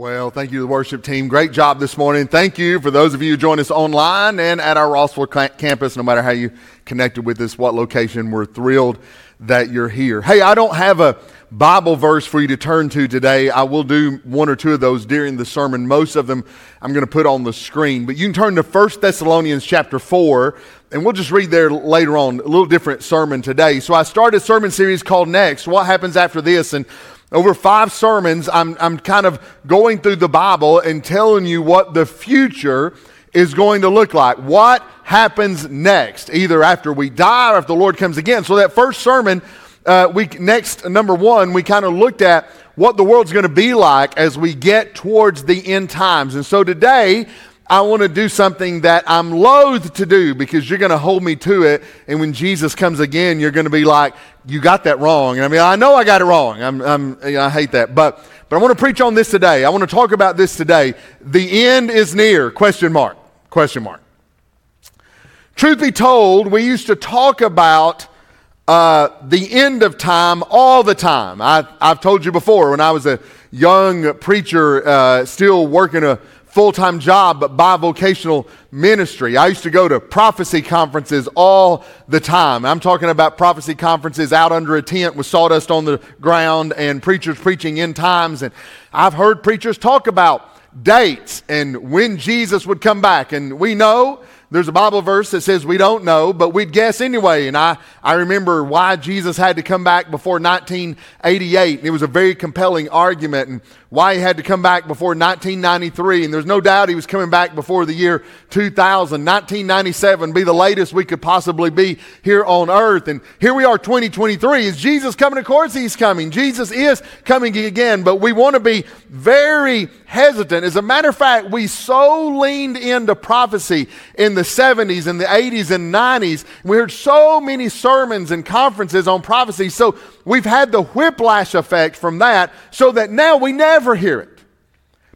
Well, thank you to the worship team. Great job this morning. Thank you for those of you who join us online and at our Rossville campus, no matter how you connected with us, what location. We're thrilled that you're here. Hey, I don't have a Bible verse for you to turn to today. I will do one or two of those during the sermon. Most of them I'm going to put on the screen. But you can turn to 1 Thessalonians chapter 4, and we'll just read there later on. A little different sermon today. So I started a sermon series called Next What Happens After This? And over five sermons, I'm, I'm kind of going through the Bible and telling you what the future is going to look like. What happens next, either after we die or if the Lord comes again. So that first sermon, uh, we next number one, we kind of looked at what the world's going to be like as we get towards the end times. And so today, I want to do something that I'm loath to do because you're going to hold me to it. And when Jesus comes again, you're going to be like, you got that wrong. And I mean, I know I got it wrong. I'm, I'm, I hate that. But, but I want to preach on this today. I want to talk about this today. The end is near. Question mark. Question mark. Truth be told, we used to talk about uh, the end of time all the time. I, have told you before when I was a young preacher, uh, still working a full time job, but bivocational ministry. I used to go to prophecy conferences all the time. I'm talking about prophecy conferences out under a tent with sawdust on the ground and preachers preaching in times. And I've heard preachers talk about dates and when Jesus would come back. And we know there's a Bible verse that says we don't know, but we'd guess anyway. And I, I remember why Jesus had to come back before 1988. It was a very compelling argument. And why he had to come back before 1993. And there's no doubt he was coming back before the year 2000. 1997 be the latest we could possibly be here on earth. And here we are, 2023. Is Jesus coming? Of course he's coming. Jesus is coming again, but we want to be very hesitant. As a matter of fact, we so leaned into prophecy in the 70s and the 80s and 90s. We heard so many sermons and conferences on prophecy. So we've had the whiplash effect from that so that now we never hear it.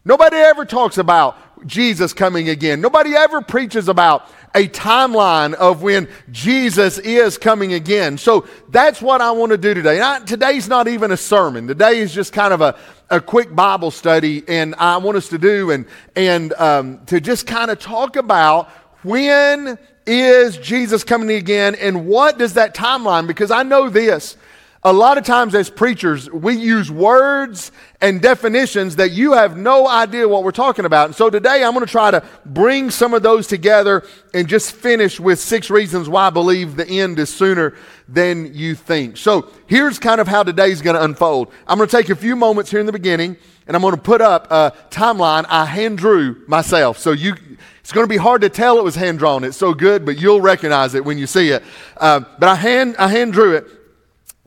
Nobody ever talks about Jesus coming again. Nobody ever preaches about a timeline of when Jesus is coming again. So that's what I want to do today. Now, today's not even a sermon. Today is just kind of a, a quick Bible study, and I want us to do and and um, to just kind of talk about when is Jesus coming again, and what does that timeline? Because I know this a lot of times as preachers, we use words and definitions that you have no idea what we're talking about. And so today I'm going to try to bring some of those together and just finish with six reasons why I believe the end is sooner than you think. So here's kind of how today's going to unfold. I'm going to take a few moments here in the beginning and I'm going to put up a timeline I hand drew myself. So you, it's going to be hard to tell it was hand drawn. It's so good, but you'll recognize it when you see it. Uh, but I hand, I hand drew it.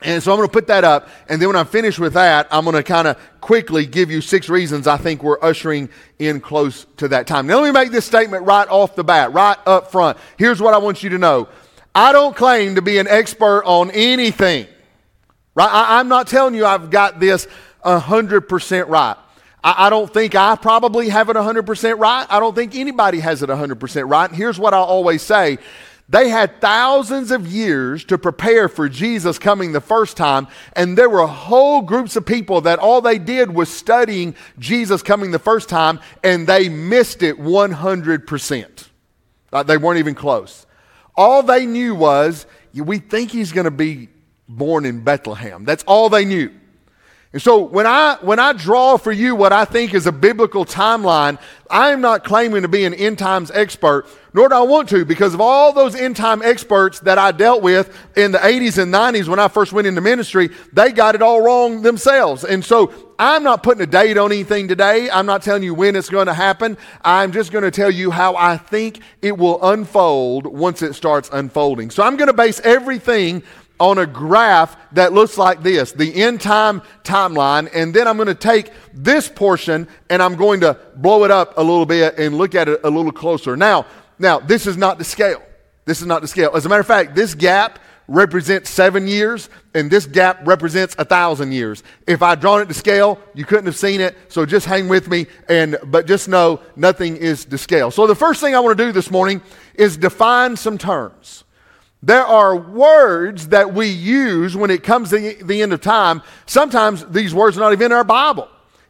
And so I'm going to put that up. And then when I'm finished with that, I'm going to kind of quickly give you six reasons I think we're ushering in close to that time. Now, let me make this statement right off the bat, right up front. Here's what I want you to know I don't claim to be an expert on anything, right? I, am not telling you I've got this 100% right. I, I don't think I probably have it 100% right. I don't think anybody has it 100% right. And here's what I always say they had thousands of years to prepare for Jesus coming the first time, and there were whole groups of people that all they did was studying Jesus coming the first time, and they missed it 100%. Uh, they weren't even close. All they knew was, we think he's going to be born in Bethlehem. That's all they knew. And so when I when I draw for you what I think is a biblical timeline, I am not claiming to be an end times expert, nor do I want to, because of all those end time experts that I dealt with in the 80s and 90s when I first went into ministry, they got it all wrong themselves. And so I'm not putting a date on anything today. I'm not telling you when it's going to happen. I'm just going to tell you how I think it will unfold once it starts unfolding. So I'm going to base everything on a graph that looks like this the end time timeline. And then I'm going to take this portion and I'm going to blow it up a little bit and look at it a little closer. Now, now, this is not the scale. This is not the scale. As a matter of fact, this gap represents seven years, and this gap represents a thousand years. If I'd drawn it to scale, you couldn't have seen it. So just hang with me, and but just know nothing is to scale. So the first thing I want to do this morning is define some terms. There are words that we use when it comes to the end of time. Sometimes these words are not even in our Bible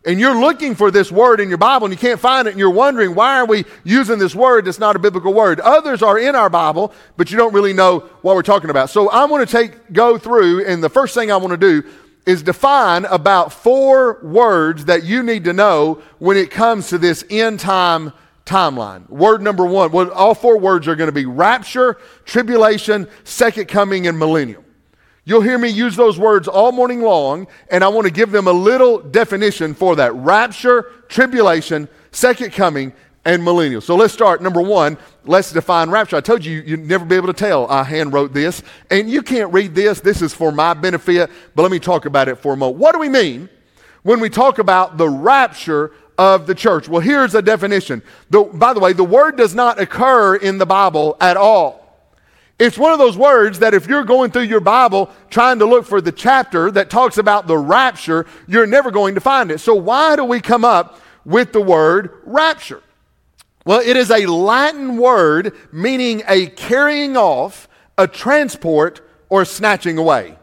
and you're looking for this word in your Bible and you can't find it and you're wondering why are we using this word that's not a biblical word. Others are in our Bible, but you don't really know what we're talking about. So I'm going to take go through and the first thing I want to do is define about four words that you need to know when it comes to this end time timeline. Word number 1, well all four words are going to be rapture, tribulation, second coming and millennium. You'll hear me use those words all morning long, and I want to give them a little definition for that rapture, tribulation, second coming, and millennial. So let's start. Number one, let's define rapture. I told you you'd never be able to tell. I hand wrote this, and you can't read this. This is for my benefit, but let me talk about it for a moment. What do we mean when we talk about the rapture of the church? Well, here's a definition. The, by the way, the word does not occur in the Bible at all. It's one of those words that if you're going through your Bible trying to look for the chapter that talks about the rapture, you're never going to find it. So, why do we come up with the word rapture? Well, it is a Latin word meaning a carrying off, a transport, or snatching away.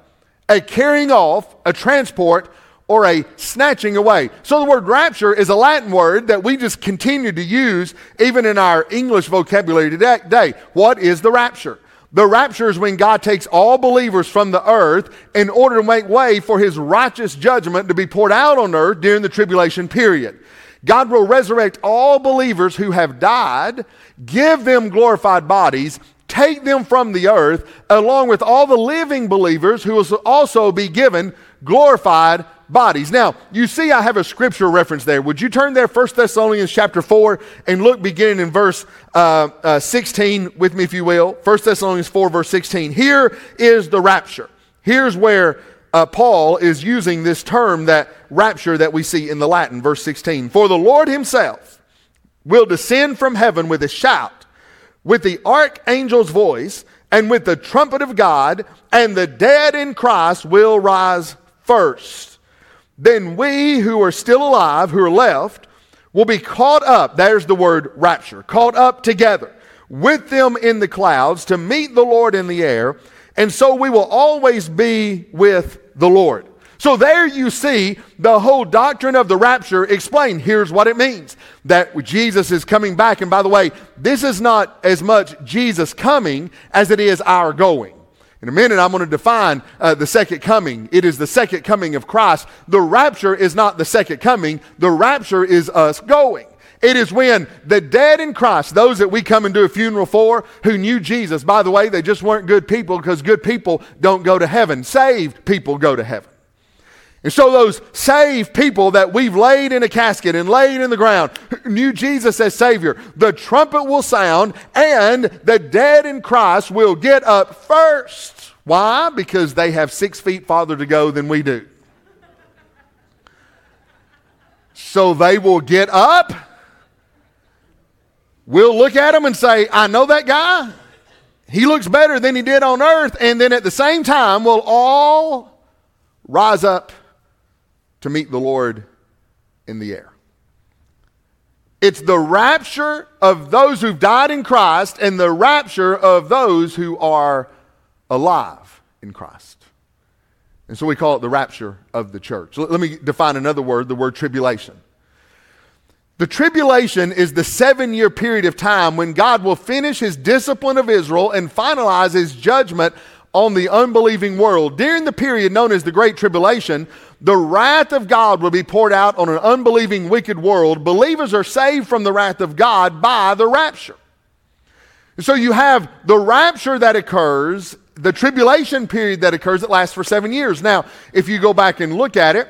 A carrying off, a transport, or a snatching away. So the word rapture is a Latin word that we just continue to use even in our English vocabulary today. What is the rapture? The rapture is when God takes all believers from the earth in order to make way for his righteous judgment to be poured out on earth during the tribulation period. God will resurrect all believers who have died, give them glorified bodies, take them from the earth, along with all the living believers who will also be given glorified bodies. Now, you see I have a scripture reference there. Would you turn there, 1 Thessalonians chapter 4, and look beginning in verse uh, uh, 16 with me, if you will. 1 Thessalonians 4, verse 16. Here is the rapture. Here's where uh, Paul is using this term, that rapture that we see in the Latin, verse 16. For the Lord himself will descend from heaven with a shout, with the archangel's voice, and with the trumpet of God, and the dead in Christ will rise first. Then we who are still alive, who are left, will be caught up. There's the word rapture. Caught up together with them in the clouds to meet the Lord in the air. And so we will always be with the Lord. So there you see the whole doctrine of the rapture explained. Here's what it means that Jesus is coming back. And by the way, this is not as much Jesus coming as it is our going. In a minute, I'm going to define uh, the second coming. It is the second coming of Christ. The rapture is not the second coming, the rapture is us going. It is when the dead in Christ, those that we come and do a funeral for, who knew Jesus, by the way, they just weren't good people because good people don't go to heaven. Saved people go to heaven. And so those saved people that we've laid in a casket and laid in the ground knew Jesus as Savior. The trumpet will sound and the dead in Christ will get up first. Why? Because they have six feet farther to go than we do. So they will get up. We'll look at them and say, I know that guy. He looks better than he did on earth. And then at the same time, we'll all rise up to meet the Lord in the air. It's the rapture of those who've died in Christ and the rapture of those who are alive in Christ. And so we call it the rapture of the church. Let me define another word, the word tribulation. The tribulation is the seven year period of time when God will finish his discipline of Israel and finalize his judgment on the unbelieving world. During the period known as the Great Tribulation, the wrath of God will be poured out on an unbelieving, wicked world. Believers are saved from the wrath of God by the rapture. So you have the rapture that occurs, the tribulation period that occurs that lasts for seven years. Now, if you go back and look at it,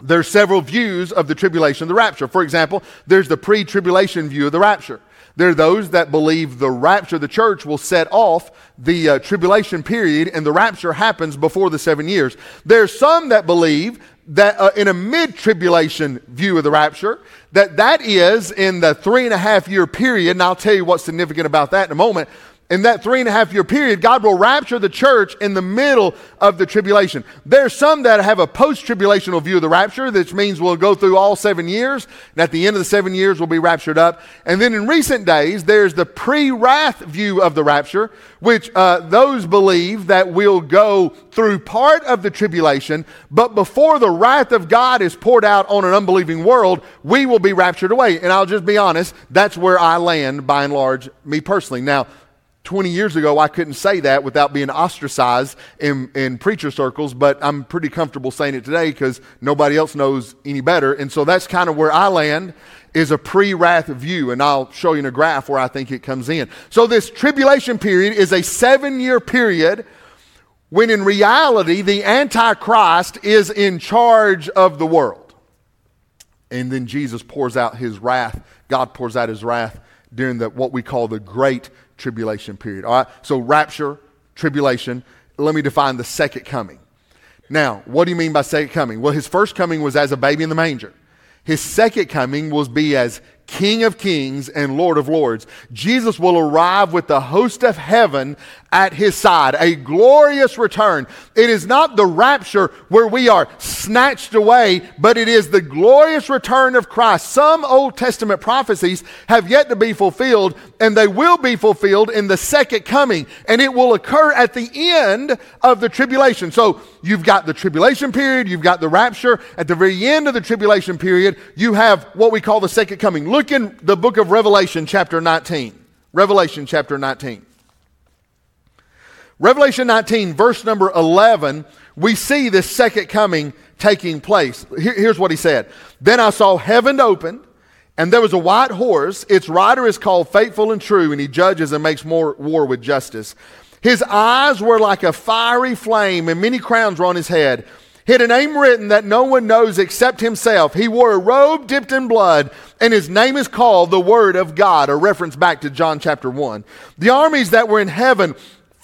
there's several views of the tribulation, the rapture. For example, there's the pre tribulation view of the rapture. There are those that believe the rapture of the church will set off the uh, tribulation period and the rapture happens before the seven years. There's some that believe that uh, in a mid-tribulation view of the rapture, that that is in the three and a half year period, and I'll tell you what's significant about that in a moment, in that three and a half year period, God will rapture the church in the middle of the tribulation. There's some that have a post tribulational view of the rapture, which means we'll go through all seven years, and at the end of the seven years, we'll be raptured up. And then in recent days, there's the pre wrath view of the rapture, which uh, those believe that we'll go through part of the tribulation, but before the wrath of God is poured out on an unbelieving world, we will be raptured away. And I'll just be honest, that's where I land by and large, me personally. Now, 20 years ago, I couldn't say that without being ostracized in, in preacher circles, but I'm pretty comfortable saying it today because nobody else knows any better. And so that's kind of where I land is a pre-wrath view, and I'll show you in a graph where I think it comes in. So this tribulation period is a seven-year period when in reality the Antichrist is in charge of the world. And then Jesus pours out his wrath, God pours out his wrath during the what we call the great tribulation period. All right? So, rapture, tribulation. Let me define the second coming. Now, what do you mean by second coming? Well, his first coming was as a baby in the manger. His second coming will be as King of kings and Lord of lords. Jesus will arrive with the host of heaven at his side, a glorious return. It is not the rapture where we are snatched away, but it is the glorious return of Christ. Some Old Testament prophecies have yet to be fulfilled, and they will be fulfilled in the second coming, and it will occur at the end of the tribulation. So you've got the tribulation period, you've got the rapture. At the very end of the tribulation period, you have what we call the second coming. Look in the book of Revelation, chapter 19. Revelation, chapter 19. Revelation 19, verse number 11, we see this second coming taking place. Here, here's what he said Then I saw heaven opened, and there was a white horse. Its rider is called Faithful and True, and he judges and makes more war with justice. His eyes were like a fiery flame, and many crowns were on his head. He had a name written that no one knows except himself. He wore a robe dipped in blood, and his name is called the Word of God, a reference back to John chapter 1. The armies that were in heaven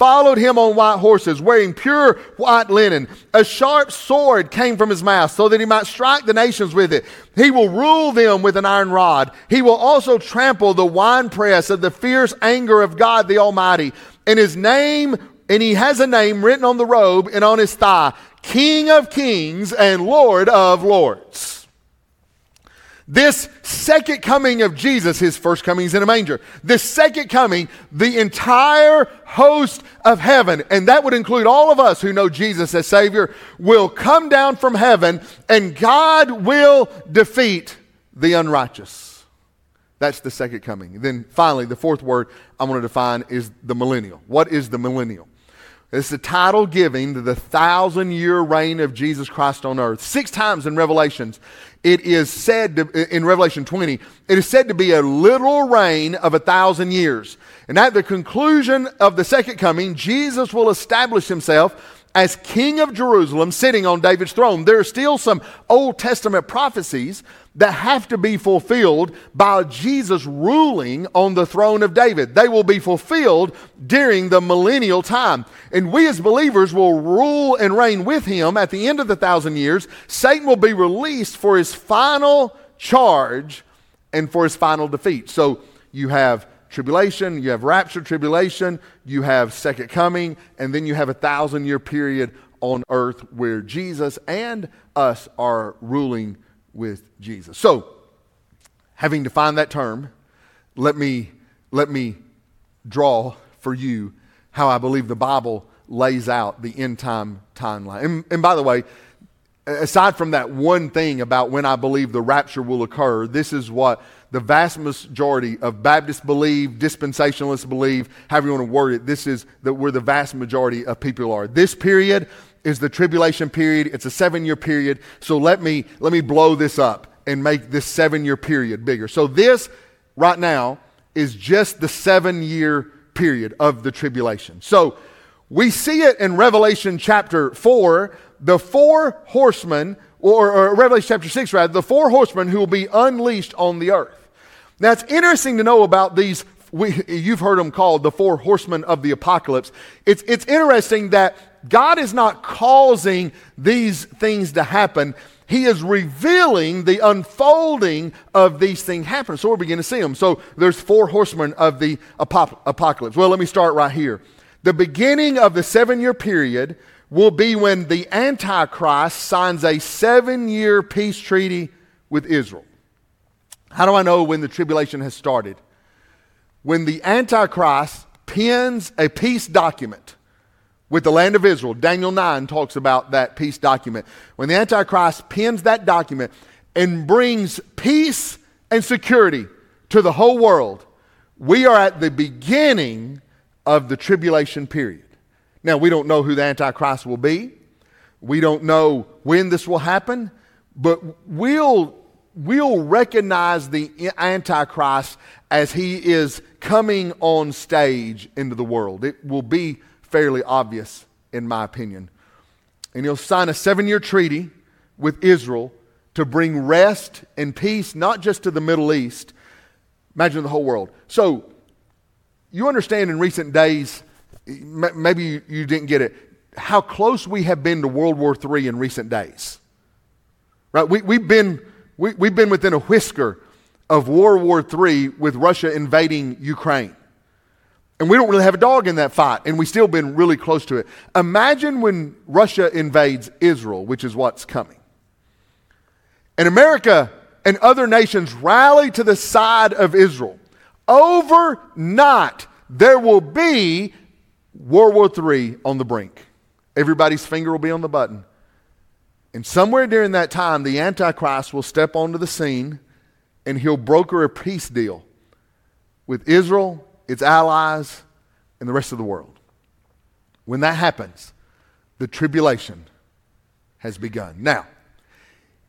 followed him on white horses, wearing pure white linen. A sharp sword came from his mouth so that he might strike the nations with it. He will rule them with an iron rod. He will also trample the winepress of the fierce anger of God the Almighty. And his name, and he has a name written on the robe and on his thigh King of kings and Lord of lords. This second coming of Jesus, his first coming is in a manger. This second coming, the entire host of heaven, and that would include all of us who know Jesus as Savior, will come down from heaven and God will defeat the unrighteous. That's the second coming. Then finally, the fourth word I want to define is the millennial. What is the millennial? It's the title giving to the thousand year reign of Jesus Christ on earth. Six times in Revelations, it is said to, in Revelation 20, it is said to be a literal reign of a thousand years. And at the conclusion of the second coming, Jesus will establish himself as king of Jerusalem sitting on David's throne. There are still some Old Testament prophecies that have to be fulfilled by Jesus ruling on the throne of David. They will be fulfilled during the millennial time. And we as believers will rule and reign with him at the end of the thousand years. Satan will be released for his final charge and for his final defeat. So you have tribulation, you have rapture, tribulation, you have second coming, and then you have a thousand year period on earth where Jesus and us are ruling with Jesus. So, having defined that term, let me, let me draw for you how I believe the Bible lays out the end time timeline. And, and by the way, aside from that one thing about when I believe the rapture will occur, this is what the vast majority of Baptists believe, dispensationalists believe, however you want to word it, this is the, where the vast majority of people are. This period is the tribulation period. It's a seven year period. So let me, let me blow this up and make this seven year period bigger. So this right now is just the seven year period of the tribulation. So we see it in Revelation chapter 4, the four horsemen, or, or Revelation chapter 6 rather, the four horsemen who will be unleashed on the earth. Now, it's interesting to know about these. We, you've heard them called the four horsemen of the apocalypse. It's, it's interesting that God is not causing these things to happen. He is revealing the unfolding of these things happening. So we're beginning to see them. So there's four horsemen of the apocalypse. Well, let me start right here. The beginning of the seven year period will be when the Antichrist signs a seven year peace treaty with Israel. How do I know when the tribulation has started? When the Antichrist pens a peace document with the land of Israel. Daniel 9 talks about that peace document. When the Antichrist pens that document and brings peace and security to the whole world, we are at the beginning of the tribulation period. Now, we don't know who the Antichrist will be. We don't know when this will happen, but we'll, we'll recognize the Antichrist as he is coming on stage into the world. It will be fairly obvious, in my opinion. And he'll sign a seven year treaty with Israel to bring rest and peace, not just to the Middle East, imagine the whole world. So, you understand in recent days, maybe you didn't get it, how close we have been to World War III in recent days. Right? We, we've, been, we, we've been within a whisker of World War III with Russia invading Ukraine. And we don't really have a dog in that fight, and we've still been really close to it. Imagine when Russia invades Israel, which is what's coming. And America and other nations rally to the side of Israel. Overnight, there will be World War III on the brink. Everybody's finger will be on the button. And somewhere during that time, the Antichrist will step onto the scene and he'll broker a peace deal with Israel its allies, and the rest of the world. When that happens, the tribulation has begun. Now,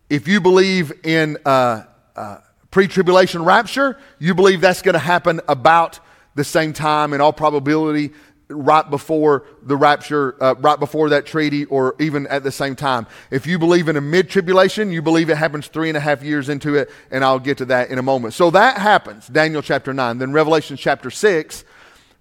if you believe in uh, uh, pre tribulation rapture, you believe that's going to happen about the same time, in all probability, right before the rapture, uh, right before that treaty, or even at the same time. If you believe in a mid tribulation, you believe it happens three and a half years into it, and I'll get to that in a moment. So that happens, Daniel chapter 9. Then Revelation chapter 6,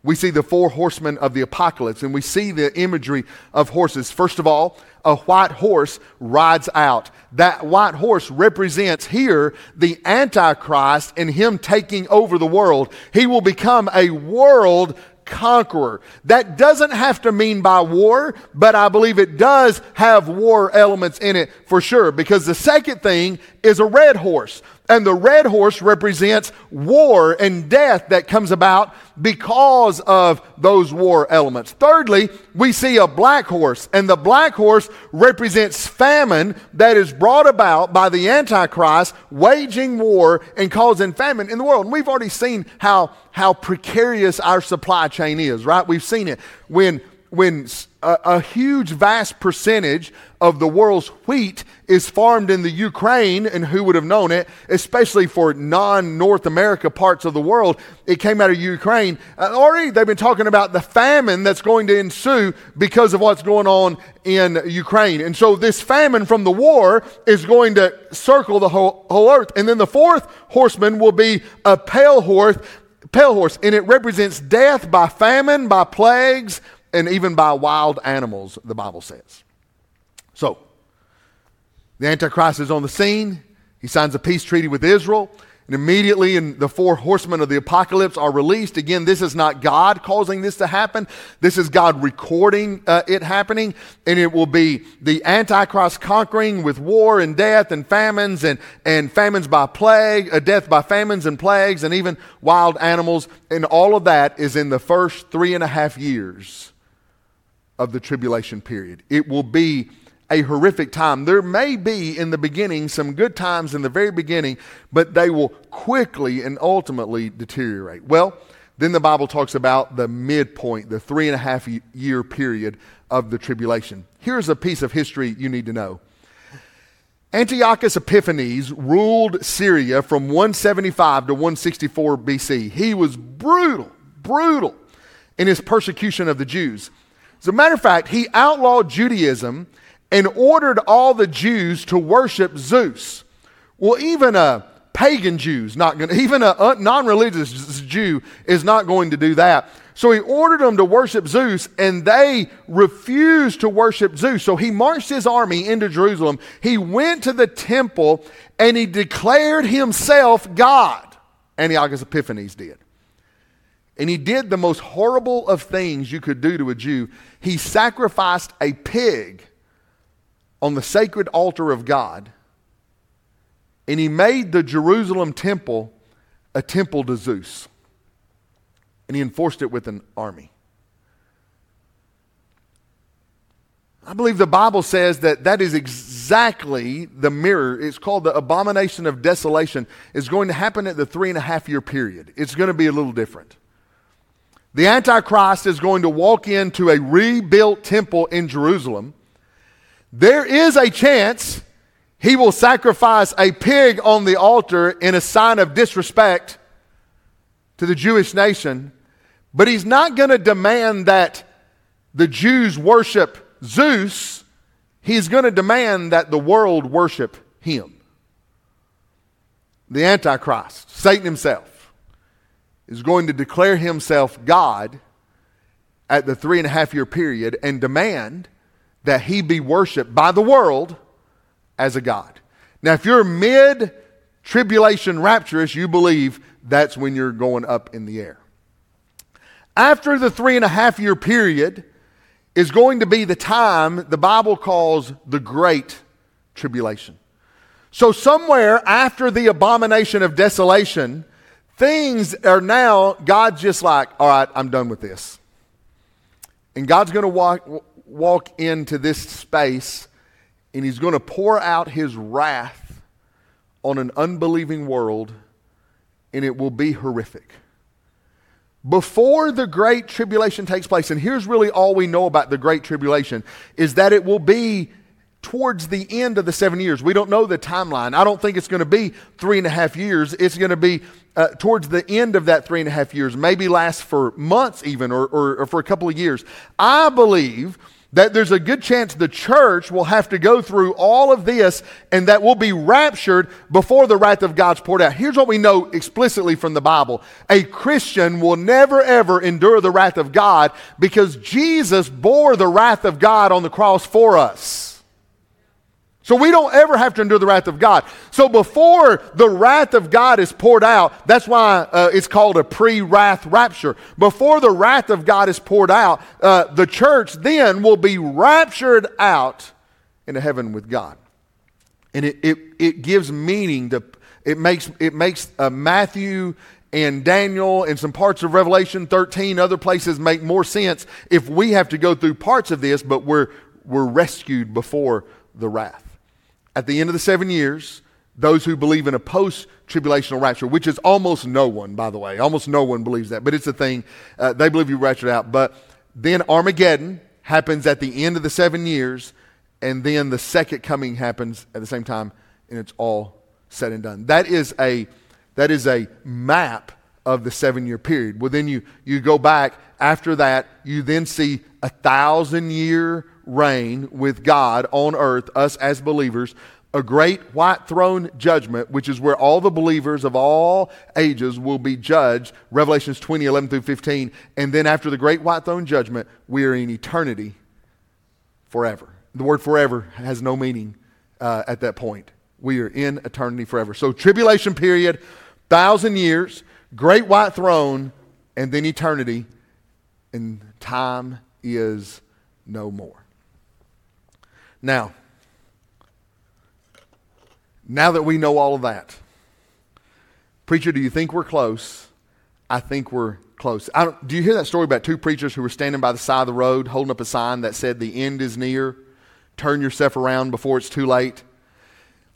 we see the four horsemen of the apocalypse, and we see the imagery of horses. First of all, a white horse rides out. That white horse represents here the Antichrist and him taking over the world. He will become a world conqueror. That doesn't have to mean by war, but I believe it does have war elements in it for sure. Because the second thing is a red horse. And the red horse represents war and death that comes about because of those war elements. Thirdly, we see a black horse, and the black horse represents famine that is brought about by the Antichrist waging war and causing famine in the world. And we've already seen how, how precarious our supply chain is, right? We've seen it when when a, a, huge, vast percentage of the world's wheat is farmed in the Ukraine, and who would have known it, especially for non North America parts of the world, it came out of Ukraine. Uh, already they've been talking about the famine that's going to ensue because of what's going on in Ukraine. And so this famine from the war is going to circle the whole, whole earth. And then the fourth horseman will be a pale horse. Pale horse, and it represents death by famine, by plagues, and even by wild animals, the Bible says. So, the Antichrist is on the scene. He signs a peace treaty with Israel. And immediately, and the four horsemen of the apocalypse are released. Again, this is not God causing this to happen. This is God recording uh, it happening. And it will be the Antichrist conquering with war and death and famines and, and famines by plague, uh, death by famines and plagues, and even wild animals. And all of that is in the first three and a half years of the tribulation period. It will be a horrific time. There may be in the beginning some good times in the very beginning, but they will quickly and ultimately deteriorate. Well, then the Bible talks about the midpoint, the three and a half year period of the tribulation. Here's a piece of history you need to know. Antiochus Epiphanes ruled Syria from 175 to 164 BC. He was brutal, brutal in his persecution of the Jews. As a matter of fact, he outlawed Judaism and ordered all the Jews to worship Zeus. Well, even a, pagan Jews not going to, even a non religious Jew is not going to do that. So he ordered them to worship Zeus, and they refused to worship Zeus. So he marched his army into Jerusalem. He went to the temple and he declared himself God. Antiochus Epiphanes did. And he did the most horrible of things you could do to a Jew. He sacrificed a pig on the sacred altar of God, and he made the Jerusalem temple a temple to Zeus and he enforced it with an army. I believe the Bible says that that is exactly the mirror. It's called the abomination of desolation. It's going to happen at the three and a half year period. It's going to be a little different. The Antichrist is going to walk into a rebuilt temple in Jerusalem. There is a chance he will sacrifice a pig on the altar in a sign of disrespect to the Jewish nation. But he's not going to demand that the Jews worship Zeus. He's going to demand that the world worship him. The Antichrist, Satan himself, is going to declare himself God at the three and a half year period and demand that he be worshiped by the world as a God. Now, if you're mid tribulation rapturous, you believe that's when you're going up in the air. After the three and a half year period is going to be the time the Bible calls the Great Tribulation. So, somewhere after the abomination of desolation, things are now, God's just like, all right, I'm done with this. And God's going to walk, walk into this space and He's going to pour out His wrath on an unbelieving world, and it will be horrific. Before the great tribulation takes place and here's really all we know about the great tribulation is that it will be towards the end of the seven years. We don't know the timeline. I don't think it's going to be three and a half years. It's going to be uh, towards the end of that three and a half years maybe last for months even or, or, or for a couple of years i believe that there's a good chance the church will have to go through all of this and that we'll be raptured before the wrath of God's poured out. Here's what we know explicitly from the Bible a Christian will never ever endure the wrath of God because Jesus bore the wrath of God on the cross for us. So we don't ever have to endure the wrath of God. So before the wrath of God is poured out, that's why uh, it's called a pre wrath rapture. Before the wrath of God is poured out, uh, the church then will be raptured out into heaven with God. And it, it, it gives meaning to, it makes, it makes uh, Matthew and Daniel and some parts of Revelation 13, other places make more sense if we have to go through parts of this, but we're, we're rescued before the wrath at the end of the seven years, those who believe in a post tribulational rapture, which is almost no one, by the way. Almost no one believes that, but it's a thing. Uh, they believe you raptured out. But then Armageddon happens at the end of the seven years, and then the second coming happens at the same time, and it's all said and done. That is a, that is a map of the seven year period. Well, then you, you go back after that, you then see a thousand year reign with God on earth, us as believers, a great white throne judgment, which is where all the believers of all ages will be judged, Revelations 20, 11 through 15. And then after the great white throne judgment, we are in eternity forever. The word forever has no meaning uh, at that point. We are in eternity forever. So, tribulation period, thousand years, great white throne, and then eternity, and time is no more. Now, now that we know all of that, preacher, do you think we're close? I think we're close. do you hear that story about two preachers who were standing by the side of the road holding up a sign that said, The end is near? Turn yourself around before it's too late.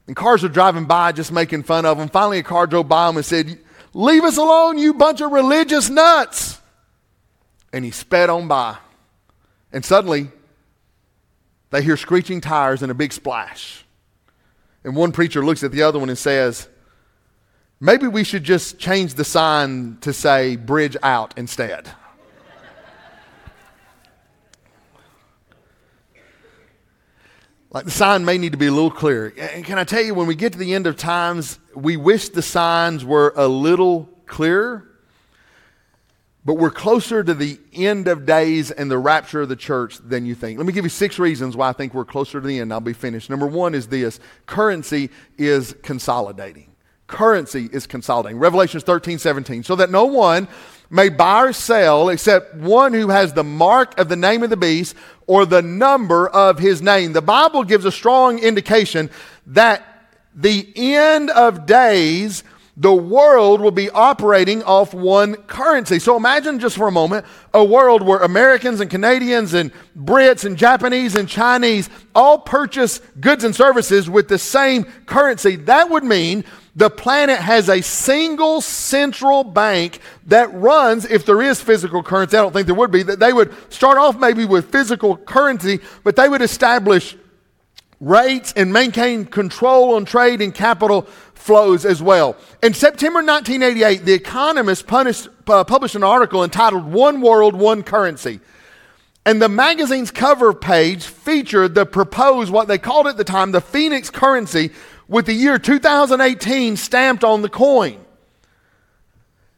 And cars are driving by just making fun of them. Finally, a car drove by them and said, Leave us alone, you bunch of religious nuts. And he sped on by. And suddenly, they hear screeching tires and a big splash. And one preacher looks at the other one and says, Maybe we should just change the sign to say bridge out instead. Like the sign may need to be a little clearer. And can I tell you, when we get to the end of times, we wish the signs were a little clearer, but we're closer to the end of days and the rapture of the church than you think. Let me give you six reasons why I think we're closer to the end. I'll be finished. Number one is this currency is consolidating. Currency is consolidating. Revelations 13, 17. So that no one may buy or sell except one who has the mark of the name of the beast or the number of his name. The Bible gives a strong indication that the end of days the world will be operating off one currency. So imagine just for a moment a world where Americans and Canadians and Brits and Japanese and Chinese all purchase goods and services with the same currency. That would mean the planet has a single central bank that runs, if there is physical currency, I don't think there would be, that they would start off maybe with physical currency, but they would establish rates and maintain control on trade and capital flows as well. In September 1988, The Economist punished, uh, published an article entitled One World, One Currency. And the magazine's cover page featured the proposed, what they called at the time, the Phoenix currency, with the year 2018 stamped on the coin.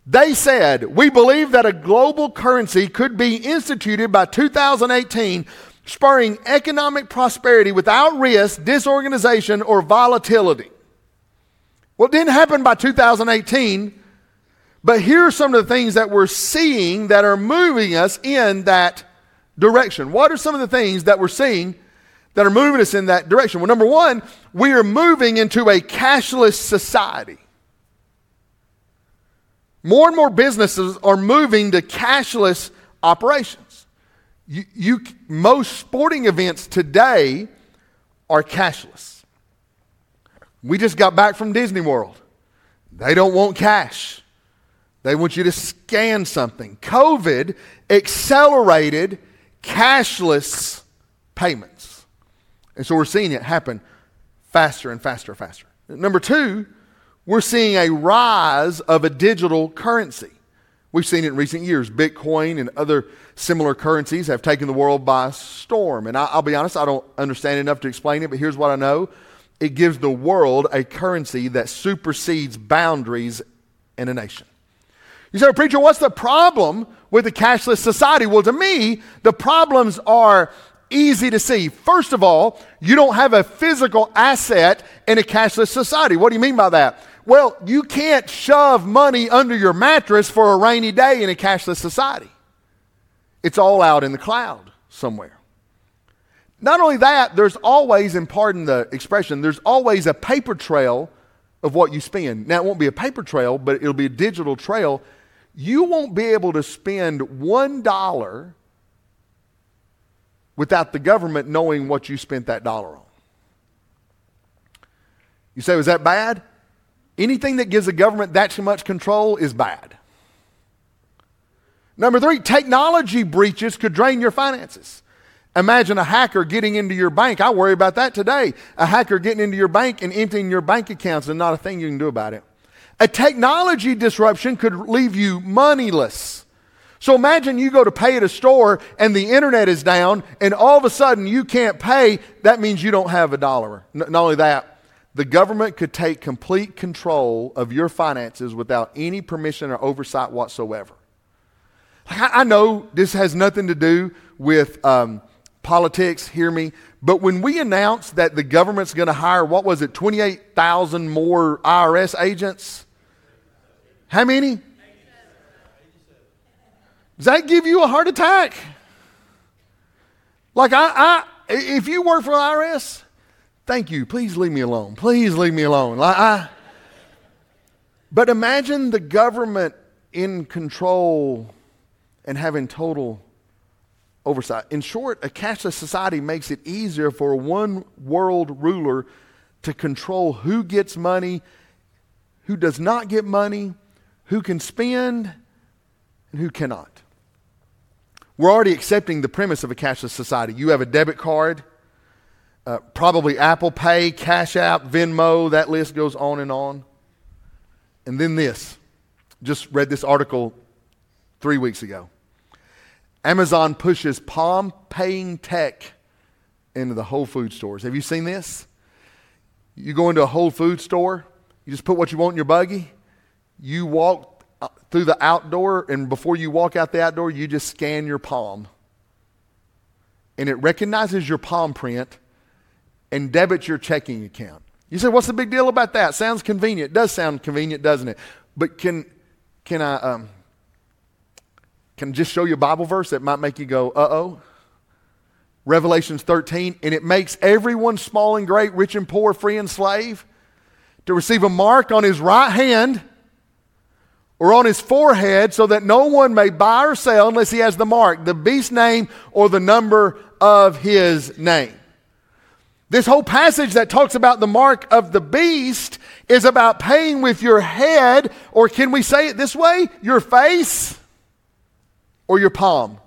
They said, We believe that a global currency could be instituted by 2018 spurring economic prosperity without risk, disorganization, or volatility. Well, it didn't happen by 2018, but here are some of the things that we're seeing that are moving us in that direction. What are some of the things that we're seeing that are moving us in that direction? Well, number one, we are moving into a cashless society. More and more businesses are moving to cashless operations. You, you, most sporting events today are cashless. We just got back from Disney World. They don't want cash. They want you to scan something. COVID accelerated cashless payments. And so we're seeing it happen faster and faster and faster. Number two, we're seeing a rise of a digital currency. We've seen it in recent years. Bitcoin and other similar currencies have taken the world by storm. And I, will be honest, I don't understand enough to explain it, but here's what I know it gives the world a currency that supersedes boundaries in a nation. You say, Preacher, what's the problem with the cashless society? Well, to me, the problems are easy to see. First of all, you don't have a physical asset in a cashless society. What do you mean by that? Well, you can't shove money under your mattress for a rainy day in a cashless society. It's all out in the cloud somewhere. Not only that, there's always, and pardon the expression, there's always a paper trail of what you spend. Now, it won't be a paper trail, but it'll be a digital trail. You won't be able to spend $1 without the government knowing what you spent that dollar on. You say, was that bad? Anything that gives the government that much control is bad. Number three, technology breaches could drain your finances. Imagine a hacker getting into your bank. I worry about that today. A hacker getting into your bank and emptying your bank accounts and not a thing you can do about it. A technology disruption could leave you moneyless. So imagine you go to pay at a store and the internet is down and all of a sudden you can't pay. That means you don't have a dollar. Not only that, the government could take complete control of your finances without any permission or oversight whatsoever. I know this has nothing to do with um, politics, hear me, but when we announced that the government's going to hire, what was it, 28,000 more IRS agents? How many? Does that give you a heart attack? Like, I, I if you work for IRS, Thank you. Please leave me alone. Please leave me alone. I, I, but imagine the government in control and having total oversight. In short, a cashless society makes it easier for one world ruler to control who gets money, who does not get money, who can spend, and who cannot. We're already accepting the premise of a cashless society. You have a debit card uh, probably Apple Pay, Cash App, Venmo, that list goes on and on. And then this. Just read this article three weeks ago. Amazon pushes palm paying tech into the Whole Food stores. Have you seen this? You go into a Whole Food store, you just put what you want in your buggy, you walk uh, through the outdoor, and before you walk out the outdoor, you just scan your palm. And it recognizes your palm print and debits your checking account. You say, what's the big deal about that? Sounds convenient. It does sound convenient, doesn't it? But can, can I um, can just show you a Bible verse that might make you go, uh oh? Revelations 13, and it makes everyone small and great, rich and poor, free and slave, to receive a mark on his right hand or on his forehead so that no one may buy or sell unless he has the mark, the beast name, or the number of his name. This whole passage that talks about the mark of the beast is about paying with your head, or can we say it this way? Your face or your palm.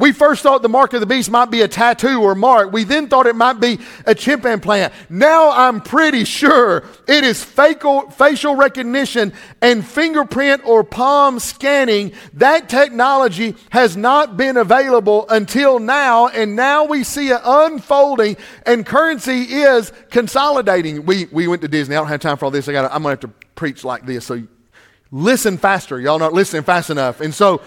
We first thought the mark of the beast might be a tattoo or mark. We then thought it might be a chip implant. Now I'm pretty sure it is facial recognition and fingerprint or palm scanning. That technology has not been available until now, and now we see it unfolding, and currency is consolidating. We, we went to Disney. I don't have time for all this. I got I'm going to have to preach like this. So listen faster. Y'all not listening fast enough. And so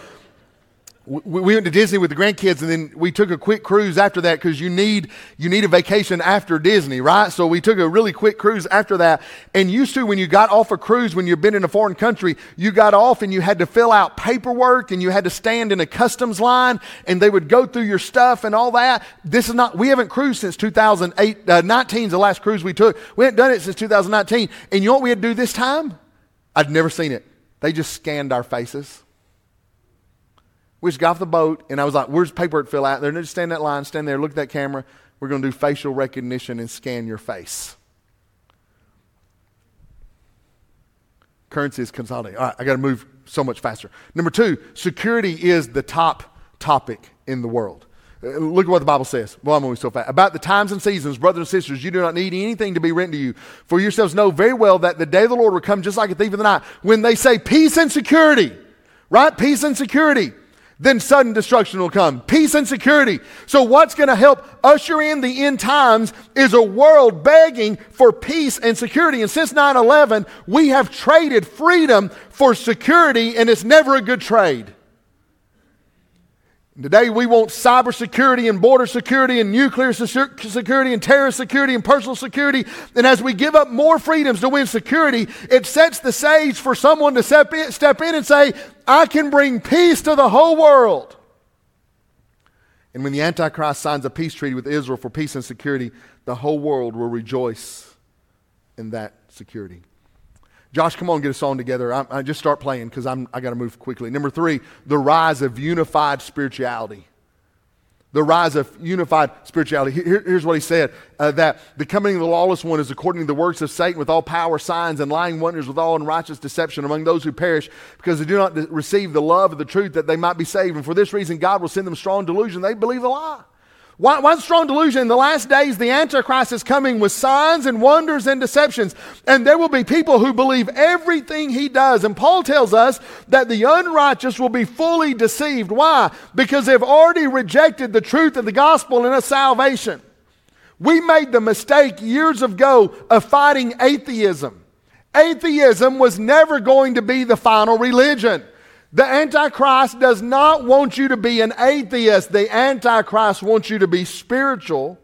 we went to Disney with the grandkids, and then we took a quick cruise after that because you need you need a vacation after Disney, right? So we took a really quick cruise after that. And used to, when you got off a cruise, when you've been in a foreign country, you got off and you had to fill out paperwork, and you had to stand in a customs line, and they would go through your stuff and all that. This is not. We haven't cruised since 2008. Uh, 19 is the last cruise we took. We haven't done it since 2019. And you know what we had to do this time? I'd never seen it. They just scanned our faces. We just got off the boat, and I was like, where's paperwork fill out? They're just stand that line, stand there, look at that camera. We're going to do facial recognition and scan your face. Currency is consolidating. All right, I got to move so much faster. Number two, security is the top topic in the world. Uh, look at what the Bible says. Well, I'm moving so fast. About the times and seasons, brothers and sisters, you do not need anything to be written to you. For yourselves know very well that the day of the Lord will come just like a thief in the night. When they say peace and security, right? Peace and security then sudden destruction will come. Peace and security. So, what's going to help usher in the end times is a world begging for peace and security. And since 9 11, we have traded freedom for security, and it's never a good trade. Today, we want cybersecurity and border security and nuclear security and terrorist security and personal security. And as we give up more freedoms to win security, it sets the stage for someone to step in, step in and say, I can bring peace to the whole world. And when the Antichrist signs a peace treaty with Israel for peace and security, the whole world will rejoice in that security. Josh, come on, get a song together. I, I just start playing because I'm I got to move quickly. Number three, the rise of unified spirituality. The rise of unified spirituality. Here, here's what he said uh, that the coming of the lawless one is according to the works of Satan with all power, signs, and lying wonders with all unrighteous deception among those who perish because they do not receive the love of the truth that they might be saved. And for this reason, God will send them strong delusion. They believe a lie. One, strong delusion in the last days, the Antichrist is coming with signs and wonders and deceptions. And there will be people who believe everything he does. And Paul tells us that the unrighteous will be fully deceived. Why? Because they've already rejected the truth of the gospel and of salvation. We made the mistake years ago of fighting atheism. Atheism was never going to be the final religion. The Antichrist does not want you to be an atheist. The Antichrist wants you to be spiritual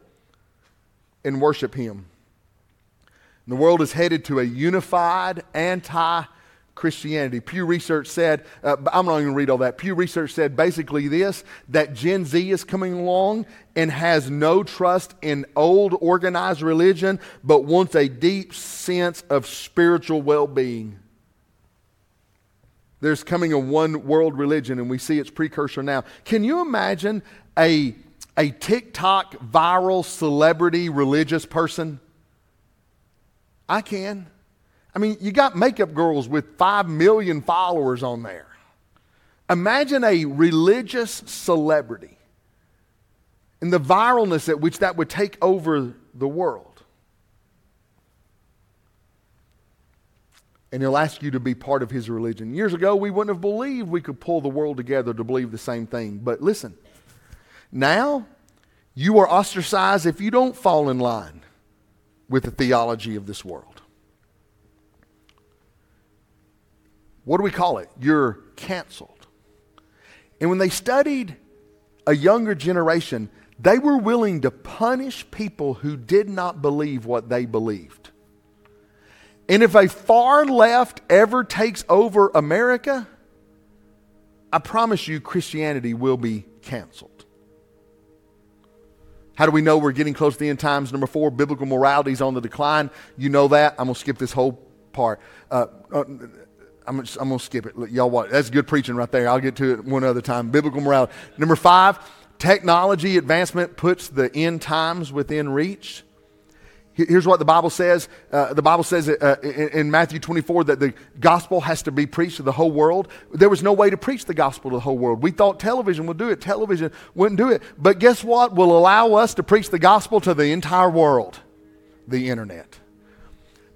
and worship Him. And the world is headed to a unified anti Christianity. Pew Research said, uh, I'm not going to read all that. Pew Research said basically this that Gen Z is coming along and has no trust in old organized religion, but wants a deep sense of spiritual well being. There's coming a one world religion, and we see its precursor now. Can you imagine a, a TikTok viral celebrity religious person? I can. I mean, you got makeup girls with 5 million followers on there. Imagine a religious celebrity and the viralness at which that would take over the world. And he'll ask you to be part of his religion. Years ago, we wouldn't have believed we could pull the world together to believe the same thing. But listen, now You are ostracized if you don't fall in line with the theology of this world. What do we call it? You're canceled. And when they studied a younger generation, they were willing to punish people who did not believe what they believed. And if a far left ever takes over America, I promise you Christianity will be canceled. How do we know we're getting close to the end times? Number four, biblical morality is on the decline. You know that. I'm going to skip this whole part. Uh, uh, I'm, I'm going to skip it. Y'all watch. That's good preaching right there. I'll get to it one other time. Biblical morality. Number five, technology advancement puts the end times within reach. Here's what the Bible says. Uh, the Bible says uh, in, in, Matthew 24 that the gospel has to be preached to the whole world. There was no way to preach the gospel to the whole world. We thought television would do it. Television wouldn't do it. But guess what will allow us to preach the gospel to the entire world? The internet.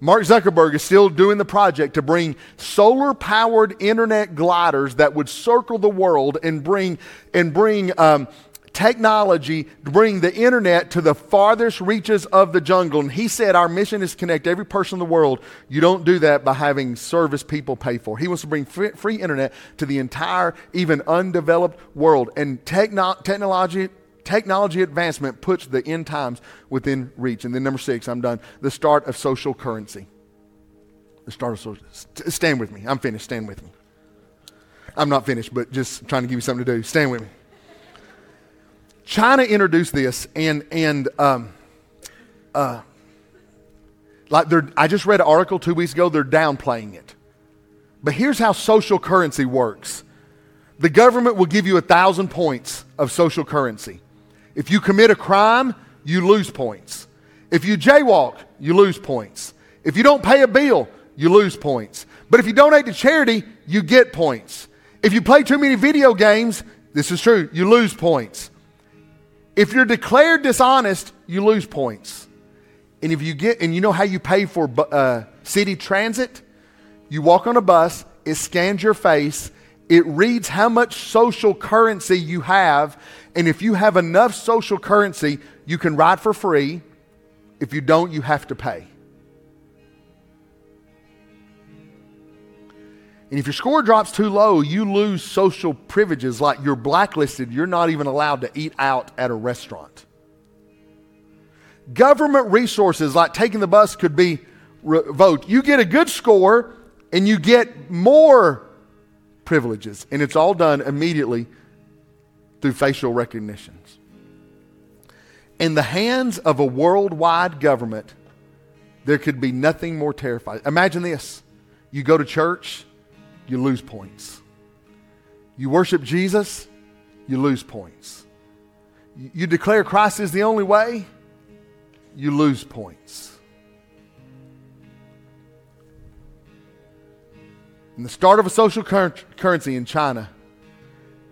Mark Zuckerberg is still doing the project to bring solar powered internet gliders that would circle the world and bring, and bring um, technology to bring the internet to the farthest reaches of the jungle. And he said, Our mission is to connect every person in the world. You don't do that by having service people pay for. He wants to bring free, free internet to the entire, even undeveloped world. And techno- technology, technology advancement puts the end times within reach. And then, number six, I'm done. The start of social currency. The start of social. Stand with me. I'm finished. Stand with me. I'm not finished, but just trying to give you something to do. Stand with me. China introduced this, and and um, uh, like they're, I just read an article two weeks ago. They're downplaying it, but here's how social currency works: the government will give you a thousand points of social currency. If you commit a crime, you lose points. If you jaywalk, you lose points. If you don't pay a bill, you lose points. But if you donate to charity, you get points. If you play too many video games, this is true, you lose points. If you're declared dishonest, you lose points. And if you get, and you know how you pay for uh, city transit? You walk on a bus, it scans your face, it reads how much social currency you have, and if you have enough social currency, you can ride for free. If you don't, you have to pay. And if your score drops too low, you lose social privileges like you're blacklisted. You're not even allowed to eat out at a restaurant. Government resources like taking the bus could be revoked. You get a good score and you get more privileges. And it's all done immediately through facial recognitions. In the hands of a worldwide government, there could be nothing more terrifying. Imagine this you go to church you lose points. You worship Jesus, you lose points. You declare Christ is the only way, you lose points. In the start of a social cur- currency in China,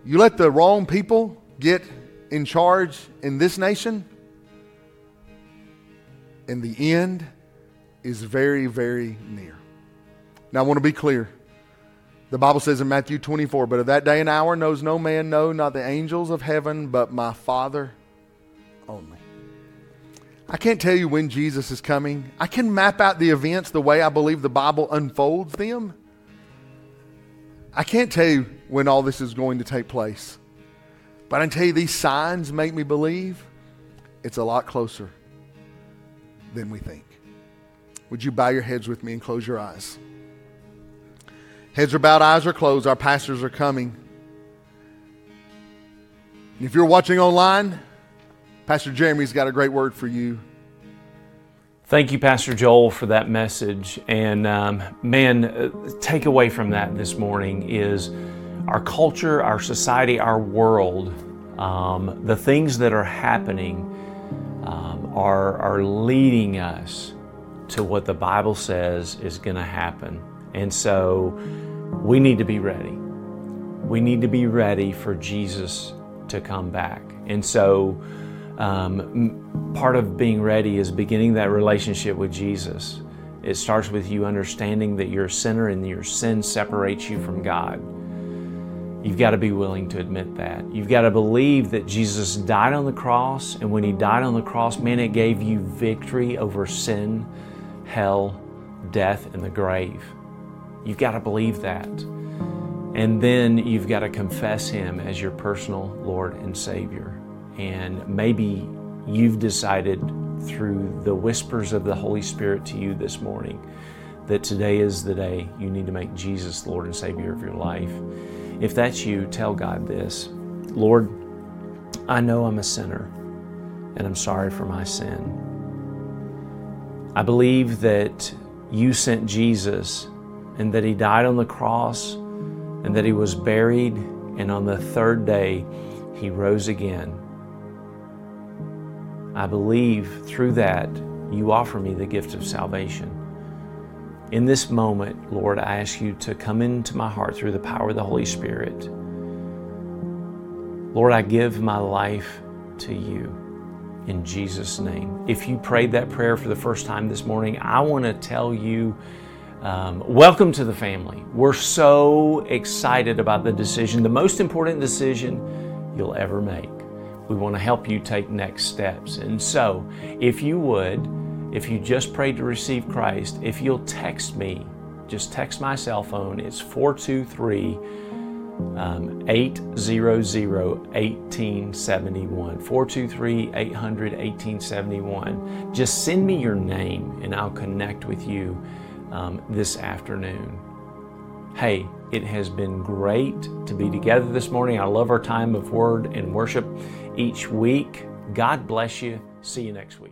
you let the wrong people get in charge in this nation, and the end is very, very near. Now, I want to be clear. The Bible says in Matthew 24, But of that day and hour knows no man, no, not the angels of heaven, but my Father only. I can't tell you when Jesus is coming. I can map out the events the way I believe the Bible unfolds them. I can't tell you when all this is going to take place. But I can tell you these signs make me believe it's a lot closer than we think. Would you bow your heads with me and close your eyes? Heads are bowed, eyes are closed. Our pastors are coming. If you're watching online, Pastor Jeremy's got a great word for you. Thank you, Pastor Joel, for that message. And um, man, uh, take away from that this morning is our culture, our society, our world, um, the things that are happening um, are, are leading us to what the Bible says is going to happen. And so we need to be ready. We need to be ready for Jesus to come back. And so, um, part of being ready is beginning that relationship with Jesus. It starts with you understanding that you're a sinner and your sin separates you from God. You've got to be willing to admit that. You've got to believe that Jesus died on the cross, and when He died on the cross, man, it gave you victory over sin, hell, death, and the grave. You've got to believe that. And then you've got to confess Him as your personal Lord and Savior. And maybe you've decided through the whispers of the Holy Spirit to you this morning that today is the day you need to make Jesus Lord and Savior of your life. If that's you, tell God this Lord, I know I'm a sinner and I'm sorry for my sin. I believe that you sent Jesus and that he died on the cross and that he was buried and on the third day he rose again. I believe through that you offer me the gift of salvation. In this moment, Lord, I ask you to come into my heart through the power of the Holy Spirit. Lord, I give my life to you in Jesus' name. If you prayed that prayer for the first time this morning, I want to tell you um, welcome to the family. We're so excited about the decision, the most important decision you'll ever make. We want to help you take next steps. And so, if you would, if you just prayed to receive Christ, if you'll text me, just text my cell phone, it's 423 um, 800 1871. 423 800 1871. Just send me your name and I'll connect with you um, this afternoon. Hey, it has been great to be together this morning. I love our time of word and worship each week. God bless you. See you next week.